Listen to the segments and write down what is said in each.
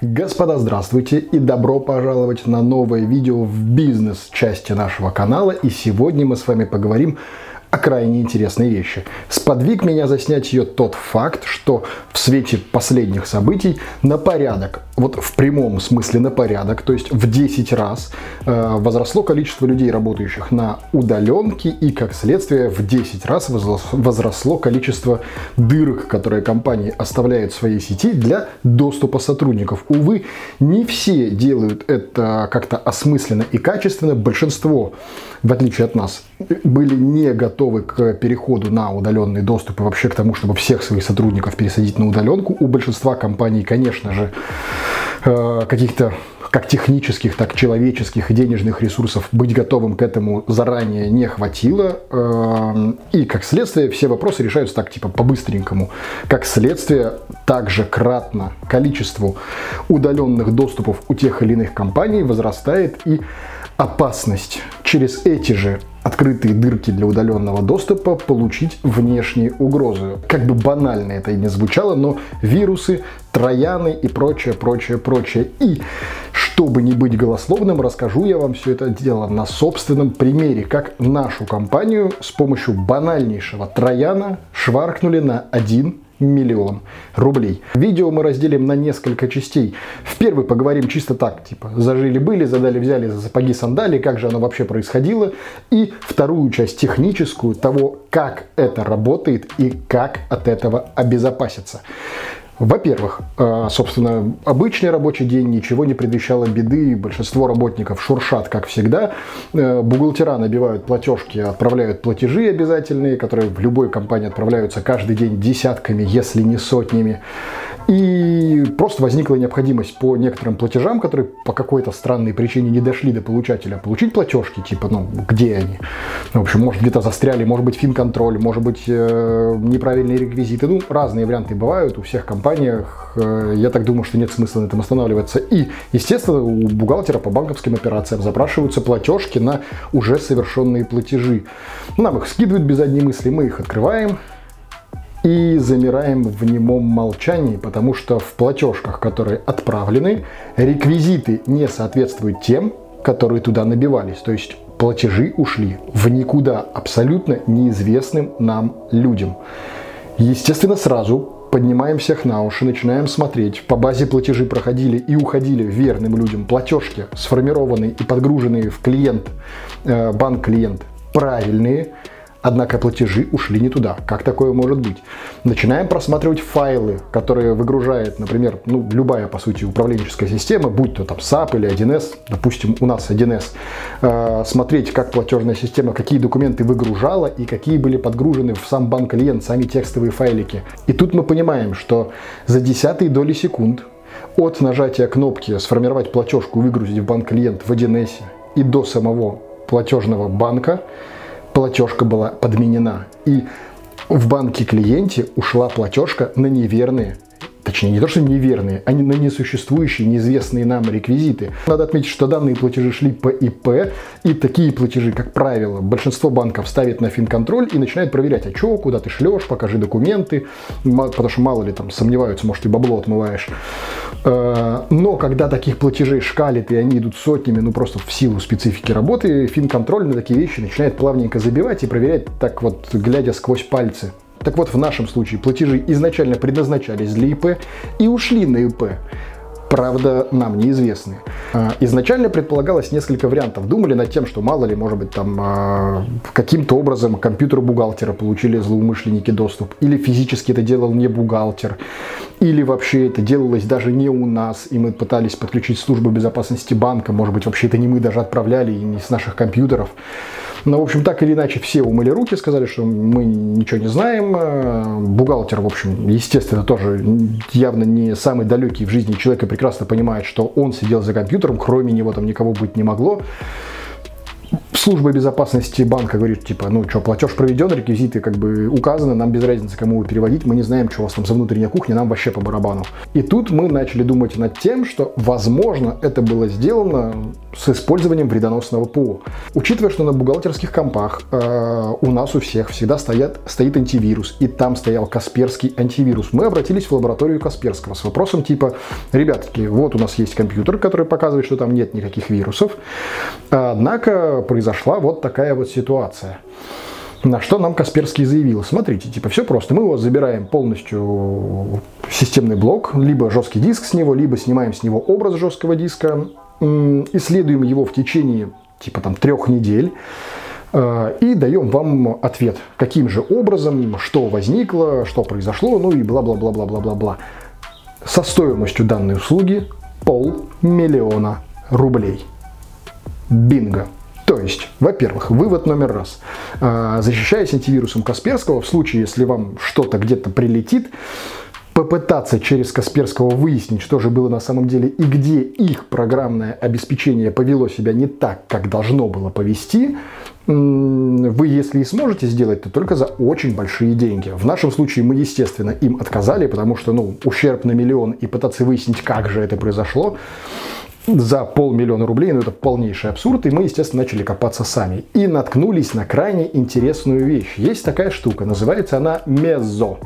Господа, здравствуйте и добро пожаловать на новое видео в бизнес-части нашего канала. И сегодня мы с вами поговорим о крайне интересной вещи. Сподвиг меня заснять ее тот факт, что в свете последних событий на порядок, вот в прямом смысле на порядок, то есть в 10 раз э, возросло количество людей, работающих на удаленке, и как следствие в 10 раз возросло количество дырок, которые компании оставляют в своей сети для доступа сотрудников. Увы, не все делают это как-то осмысленно и качественно. Большинство, в отличие от нас, были не готовы к переходу на удаленный доступ и вообще к тому, чтобы всех своих сотрудников пересадить на удаленку. У большинства компаний, конечно же, каких-то как технических, так человеческих денежных ресурсов быть готовым к этому заранее не хватило. Э, и как следствие все вопросы решаются так типа по-быстренькому. Как следствие также кратно количеству удаленных доступов у тех или иных компаний возрастает и опасность через эти же открытые дырки для удаленного доступа получить внешние угрозы. Как бы банально это и не звучало, но вирусы, трояны и прочее, прочее, прочее. И чтобы не быть голословным, расскажу я вам все это дело на собственном примере, как нашу компанию с помощью банальнейшего трояна шваркнули на один миллион рублей. Видео мы разделим на несколько частей. В первый поговорим чисто так, типа зажили-были, задали, взяли за сапоги, сандали, как же оно вообще происходило. И вторую часть техническую того, как это работает и как от этого обезопаситься. Во-первых, э, собственно, обычный рабочий день ничего не предвещало беды. Большинство работников шуршат, как всегда. Э, бухгалтера набивают платежки, отправляют платежи обязательные, которые в любой компании отправляются каждый день десятками, если не сотнями. И просто возникла необходимость по некоторым платежам, которые по какой-то странной причине не дошли до получателя, получить платежки, типа, ну, где они? В общем, может, где-то застряли, может быть, финконтроль, может быть, э, неправильные реквизиты. Ну, разные варианты бывают у всех компаниях. Э, я так думаю, что нет смысла на этом останавливаться. И, естественно, у бухгалтера по банковским операциям запрашиваются платежки на уже совершенные платежи. Нам их скидывают без одни мысли, мы их открываем, и замираем в немом молчании, потому что в платежках, которые отправлены, реквизиты не соответствуют тем, которые туда набивались. То есть платежи ушли в никуда абсолютно неизвестным нам людям. Естественно, сразу поднимаем всех на уши, начинаем смотреть. По базе платежи проходили и уходили верным людям платежки, сформированные и подгруженные в клиент, э, банк-клиент, правильные – Однако платежи ушли не туда. Как такое может быть? Начинаем просматривать файлы, которые выгружает, например, ну, любая, по сути, управленческая система, будь то там SAP или 1С, допустим, у нас 1С. Э, смотреть, как платежная система, какие документы выгружала и какие были подгружены в сам банк клиент, сами текстовые файлики. И тут мы понимаем, что за десятые доли секунд от нажатия кнопки «Сформировать платежку» выгрузить в банк клиент в 1С и до самого платежного банка платежка была подменена. И в банке клиенте ушла платежка на неверные точнее не то, что неверные, а на несуществующие, неизвестные нам реквизиты. Надо отметить, что данные платежи шли по ИП, и такие платежи, как правило, большинство банков ставит на финконтроль и начинает проверять, а что, куда ты шлешь, покажи документы, потому что мало ли там сомневаются, может ты бабло отмываешь. Э, но когда таких платежей шкалит, и они идут сотнями, ну просто в силу специфики работы, финконтроль на такие вещи начинает плавненько забивать и проверять так вот, глядя сквозь пальцы. Так вот, в нашем случае платежи изначально предназначались для ИП и ушли на ИП. Правда, нам неизвестны. А, изначально предполагалось несколько вариантов. Думали над тем, что мало ли, может быть, там а, каким-то образом к компьютеру бухгалтера получили злоумышленники доступ. Или физически это делал не бухгалтер. Или вообще это делалось даже не у нас, и мы пытались подключить службу безопасности банка. Может быть, вообще это не мы даже отправляли, и не с наших компьютеров. Но, в общем, так или иначе, все умыли руки, сказали, что мы ничего не знаем. Э, бухгалтер, в общем, естественно, тоже явно не самый далекий в жизни человек и прекрасно понимает, что он сидел за компьютером, кроме него там никого быть не могло. Служба безопасности банка говорит, типа, ну что, платеж проведен, реквизиты как бы указаны, нам без разницы, кому его переводить, мы не знаем, что у вас там за внутренняя кухня, нам вообще по барабану. И тут мы начали думать над тем, что, возможно, это было сделано с использованием вредоносного ПО. Учитывая, что на бухгалтерских компах э, у нас у всех всегда стоят, стоит антивирус, и там стоял Касперский антивирус, мы обратились в лабораторию Касперского с вопросом типа, ребятки, вот у нас есть компьютер, который показывает, что там нет никаких вирусов, однако произошла вот такая вот ситуация. На что нам Касперский заявил, смотрите, типа все просто, мы вас забираем полностью системный блок, либо жесткий диск с него, либо снимаем с него образ жесткого диска, исследуем его в течение типа там трех недель, э, и даем вам ответ, каким же образом, что возникло, что произошло, ну и бла-бла-бла-бла-бла-бла-бла. Со стоимостью данной услуги полмиллиона рублей. Бинго! То есть, во-первых, вывод номер раз. Э, защищаясь антивирусом Касперского, в случае, если вам что-то где-то прилетит, попытаться через Касперского выяснить, что же было на самом деле и где их программное обеспечение повело себя не так, как должно было повести, вы, если и сможете сделать, то только за очень большие деньги. В нашем случае мы, естественно, им отказали, потому что, ну, ущерб на миллион и пытаться выяснить, как же это произошло, за полмиллиона рублей, ну это полнейший абсурд, и мы, естественно, начали копаться сами. И наткнулись на крайне интересную вещь. Есть такая штука, называется она мезо.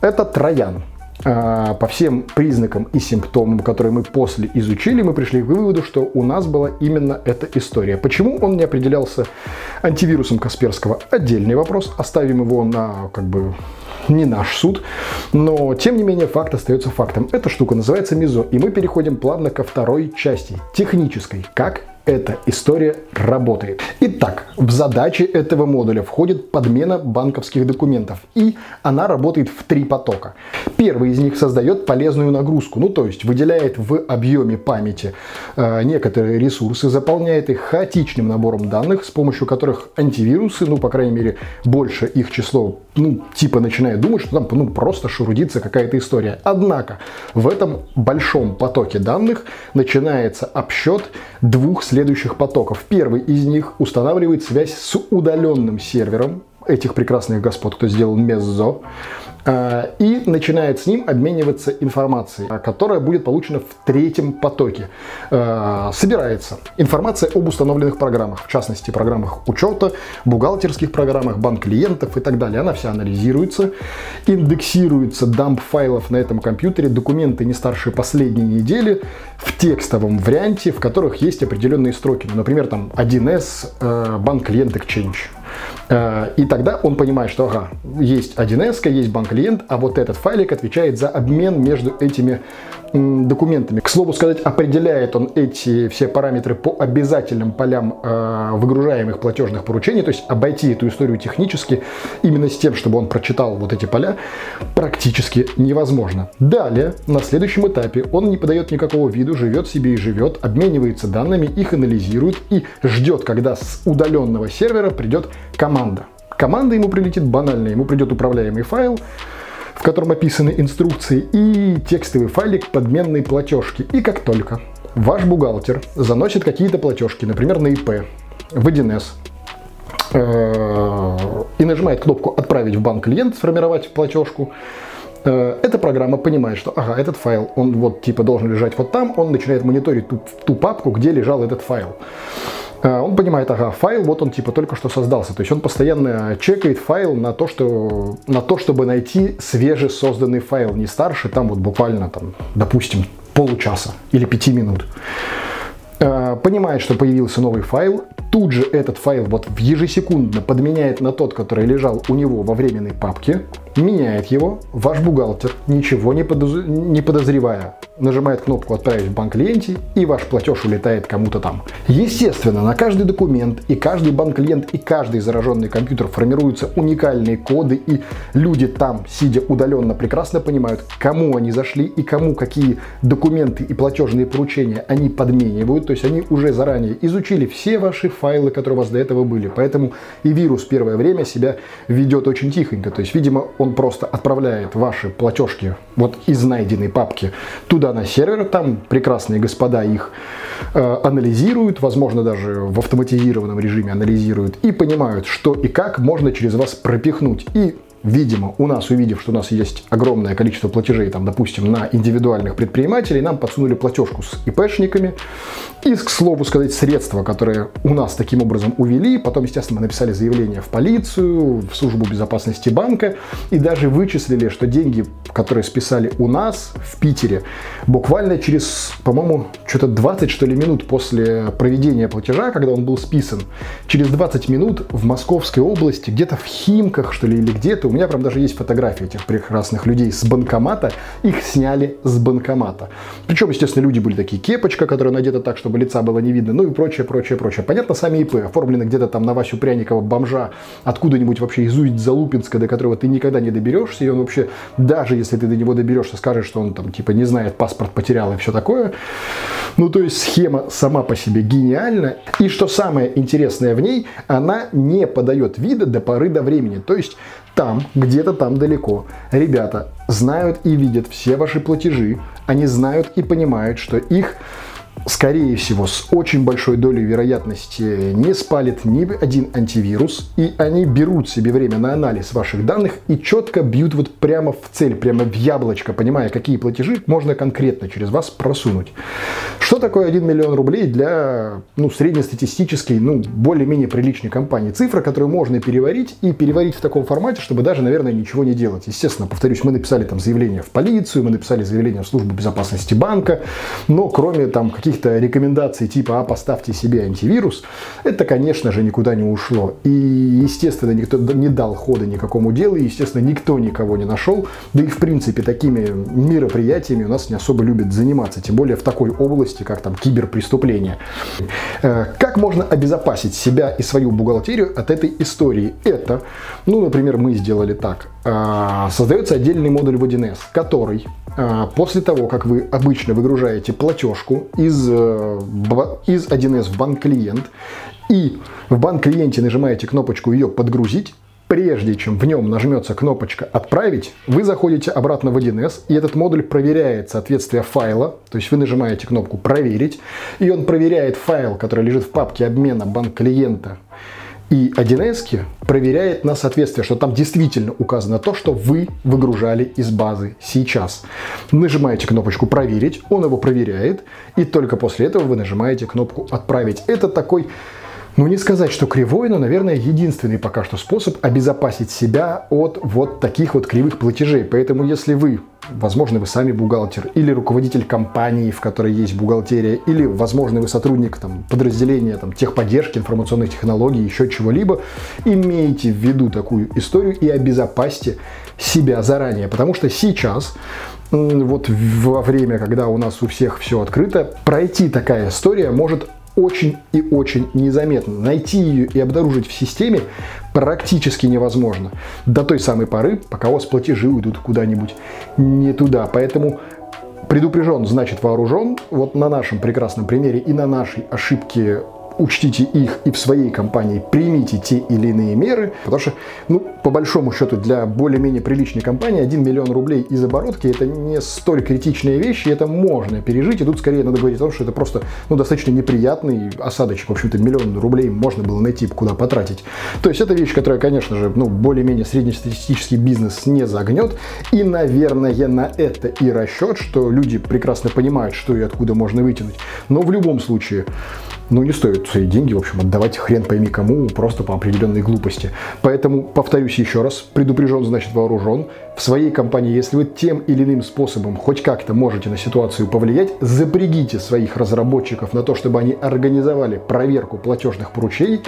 Это троян. А, по всем признакам и симптомам, которые мы после изучили, мы пришли к выводу, что у нас была именно эта история. Почему он не определялся антивирусом Касперского? Отдельный вопрос. Оставим его на как бы не наш суд. Но, тем не менее, факт остается фактом. Эта штука называется МИЗО. И мы переходим плавно ко второй части, технической. Как эта история работает. Итак, в задачи этого модуля входит подмена банковских документов, и она работает в три потока. Первый из них создает полезную нагрузку, ну то есть выделяет в объеме памяти э, некоторые ресурсы, заполняет их хаотичным набором данных, с помощью которых антивирусы, ну по крайней мере больше их число, ну типа начинает думать, что там ну, просто шурудится какая-то история. Однако в этом большом потоке данных начинается обсчет двух следующих потоков. Первый из них устанавливает связь с удаленным сервером этих прекрасных господ, кто сделал Меззо, а, и начинает с ним обмениваться информацией, которая будет получена в третьем потоке. А, собирается информация об установленных программах, в частности, программах учета, бухгалтерских программах, банк клиентов и так далее. Она вся анализируется, индексируется дамп файлов на этом компьютере, документы не старше последней недели в текстовом варианте, в которых есть определенные строки. Ну, например, там 1С, э, банк клиент Exchange и тогда он понимает, что ага, есть 1С, есть банк-клиент, а вот этот файлик отвечает за обмен между этими документами. К слову сказать, определяет он эти все параметры по обязательным полям э, выгружаемых платежных поручений, то есть обойти эту историю технически именно с тем, чтобы он прочитал вот эти поля, практически невозможно. Далее, на следующем этапе, он не подает никакого виду, живет себе и живет, обменивается данными, их анализирует и ждет, когда с удаленного сервера придет команда. Команда ему прилетит банально, ему придет управляемый файл, в котором описаны инструкции и текстовый файлик подменной платежки. И как только ваш бухгалтер заносит какие-то платежки, например, на ИП, в 1С, э, и нажимает кнопку «Отправить в банк клиент», сформировать платежку, э, эта программа понимает, что ага, этот файл, он вот типа должен лежать вот там, он начинает мониторить ту, ту папку, где лежал этот файл. А, он понимает, ага, файл, вот он типа только что создался. То есть он постоянно чекает файл на то, что, на то чтобы найти свежесозданный файл, не старше, там вот буквально, там, допустим, получаса или пяти минут. А, понимает, что появился новый файл, тут же этот файл вот в ежесекундно подменяет на тот, который лежал у него во временной папке, меняет его, ваш бухгалтер, ничего не, подоз... не подозревая, нажимает кнопку «Отправить в банк клиенте» и ваш платеж улетает кому-то там. Естественно, на каждый документ и каждый банк-клиент и каждый зараженный компьютер формируются уникальные коды, и люди там, сидя удаленно, прекрасно понимают, кому они зашли и кому какие документы и платежные поручения они подменивают, то есть они уже заранее изучили все ваши файлы, которые у вас до этого были. Поэтому и вирус первое время себя ведет очень тихонько. То есть, видимо, он просто отправляет ваши платежки вот из найденной папки туда на сервер, там прекрасные господа их э, анализируют, возможно даже в автоматизированном режиме анализируют и понимают, что и как можно через вас пропихнуть. И видимо, у нас, увидев, что у нас есть огромное количество платежей, там, допустим, на индивидуальных предпринимателей, нам подсунули платежку с ИПшниками. И, к слову сказать, средства, которые у нас таким образом увели. Потом, естественно, мы написали заявление в полицию, в службу безопасности банка. И даже вычислили, что деньги, которые списали у нас в Питере, буквально через, по-моему, что-то 20, что ли, минут после проведения платежа, когда он был списан, через 20 минут в Московской области, где-то в Химках, что ли, или где-то, у меня прям даже есть фотографии этих прекрасных людей с банкомата. Их сняли с банкомата. Причем, естественно, люди были такие кепочка, которая надета так, чтобы лица было не видно, ну и прочее, прочее, прочее. Понятно, сами ИП оформлены где-то там на Васю Пряникова бомжа, откуда-нибудь вообще из Усть-Залупинска, до которого ты никогда не доберешься, и он вообще, даже если ты до него доберешься, скажешь, что он там типа не знает, паспорт потерял и все такое. Ну, то есть схема сама по себе гениальна. И что самое интересное в ней, она не подает вида до поры до времени. То есть там, где-то там далеко, ребята знают и видят все ваши платежи, они знают и понимают, что их скорее всего, с очень большой долей вероятности не спалит ни один антивирус, и они берут себе время на анализ ваших данных и четко бьют вот прямо в цель, прямо в яблочко, понимая, какие платежи можно конкретно через вас просунуть. Что такое 1 миллион рублей для ну, среднестатистической, ну, более-менее приличной компании? Цифра, которую можно переварить, и переварить в таком формате, чтобы даже, наверное, ничего не делать. Естественно, повторюсь, мы написали там заявление в полицию, мы написали заявление в службу безопасности банка, но кроме там каких-то рекомендаций типа «а поставьте себе антивирус», это, конечно же, никуда не ушло. И, естественно, никто не дал хода никакому делу, и, естественно, никто никого не нашел. Да и, в принципе, такими мероприятиями у нас не особо любят заниматься, тем более в такой области, как там киберпреступления. Э, как можно обезопасить себя и свою бухгалтерию от этой истории? Это, ну, например, мы сделали так. Э, создается отдельный модуль в 1С, который а, после того, как вы обычно выгружаете платежку из, э, из 1С в банк-клиент и в банк-клиенте нажимаете кнопочку ее подгрузить, прежде чем в нем нажмется кнопочка «Отправить», вы заходите обратно в 1С, и этот модуль проверяет соответствие файла, то есть вы нажимаете кнопку «Проверить», и он проверяет файл, который лежит в папке обмена банк-клиента и 1С проверяет на соответствие, что там действительно указано то, что вы выгружали из базы сейчас. Нажимаете кнопочку «Проверить», он его проверяет, и только после этого вы нажимаете кнопку «Отправить». Это такой ну, не сказать, что кривой, но, наверное, единственный пока что способ обезопасить себя от вот таких вот кривых платежей. Поэтому, если вы, возможно, вы сами бухгалтер или руководитель компании, в которой есть бухгалтерия, или, возможно, вы сотрудник там, подразделения там, техподдержки, информационных технологий, еще чего-либо, имейте в виду такую историю и обезопасьте себя заранее. Потому что сейчас вот во время, когда у нас у всех все открыто, пройти такая история может очень и очень незаметно. Найти ее и обнаружить в системе практически невозможно. До той самой поры, пока у вас платежи уйдут куда-нибудь не туда. Поэтому предупрежен, значит вооружен. Вот на нашем прекрасном примере и на нашей ошибке учтите их и в своей компании примите те или иные меры, потому что, ну, по большому счету, для более-менее приличной компании 1 миллион рублей из оборотки это не столь критичная вещь, и это можно пережить, и тут скорее надо говорить о том, что это просто, ну, достаточно неприятный осадочек, в общем-то, миллион рублей можно было найти, куда потратить. То есть это вещь, которая, конечно же, ну, более-менее среднестатистический бизнес не загнет, и, наверное, на это и расчет, что люди прекрасно понимают, что и откуда можно вытянуть. Но в любом случае, ну, не стоит свои деньги, в общем, отдавать хрен пойми кому, просто по определенной глупости. Поэтому, повторюсь еще раз, предупрежен, значит вооружен. В своей компании, если вы тем или иным способом хоть как-то можете на ситуацию повлиять, запрягите своих разработчиков на то, чтобы они организовали проверку платежных поручений,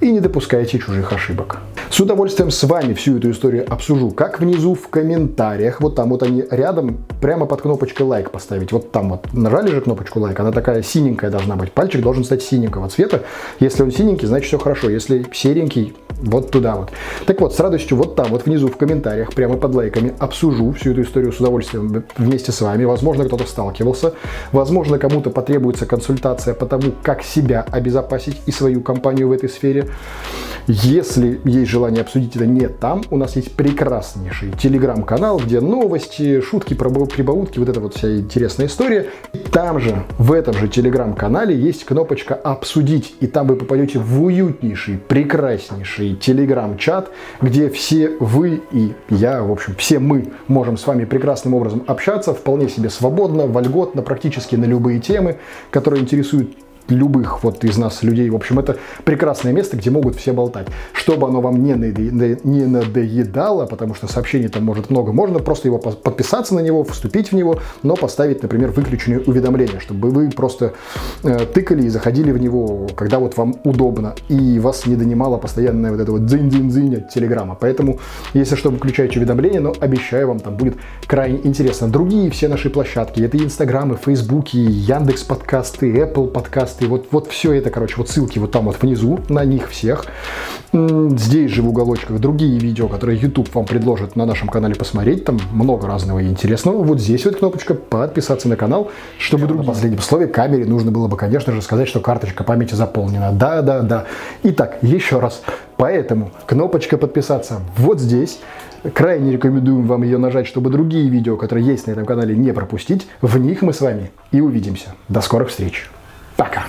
и не допускайте чужих ошибок. С удовольствием с вами всю эту историю обсужу, как внизу в комментариях, вот там вот они рядом, прямо под кнопочкой лайк поставить. Вот там вот нажали же кнопочку лайк, она такая синенькая должна быть. Пальчик должен стать синенького цвета. Если он синенький, значит все хорошо. Если серенький, вот туда вот. Так вот, с радостью вот там, вот внизу в комментариях, прямо под лайками, обсужу всю эту историю с удовольствием вместе с вами. Возможно, кто-то сталкивался. Возможно, кому-то потребуется консультация по тому, как себя обезопасить и свою компанию в этой сфере. Если есть желание обсудить это не там, у нас есть прекраснейший телеграм-канал, где новости, шутки, прибаутки, вот эта вот вся интересная история. Там же, в этом же телеграм-канале есть кнопочка «Обсудить», и там вы попадете в уютнейший, прекраснейший телеграм-чат, где все вы и я, в общем, все мы можем с вами прекрасным образом общаться, вполне себе свободно, вольготно, практически на любые темы, которые интересуют любых вот из нас людей. В общем, это прекрасное место, где могут все болтать. Чтобы оно вам не, не надоедало, потому что сообщений там может много, можно просто его подписаться на него, вступить в него, но поставить, например, выключенные уведомления, чтобы вы просто э, тыкали и заходили в него, когда вот вам удобно, и вас не донимало постоянное вот это вот дзынь-дзынь-дзынь от телеграмма. Поэтому, если что, выключайте уведомления, но обещаю вам, там будет крайне интересно. Другие все наши площадки, это инстаграмы, фейсбуки, Яндекс подкасты, Apple подкасты, подкасты, вот, вот все это, короче, вот ссылки вот там вот внизу, на них всех. Здесь же в уголочках другие видео, которые YouTube вам предложит на нашем канале посмотреть, там много разного и интересного. Вот здесь вот кнопочка подписаться на канал, чтобы другие... На последнем слове камере нужно было бы, конечно же, сказать, что карточка памяти заполнена. Да, да, да. Итак, еще раз. Поэтому кнопочка подписаться вот здесь. Крайне рекомендуем вам ее нажать, чтобы другие видео, которые есть на этом канале, не пропустить. В них мы с вами и увидимся. До скорых встреч! Пока.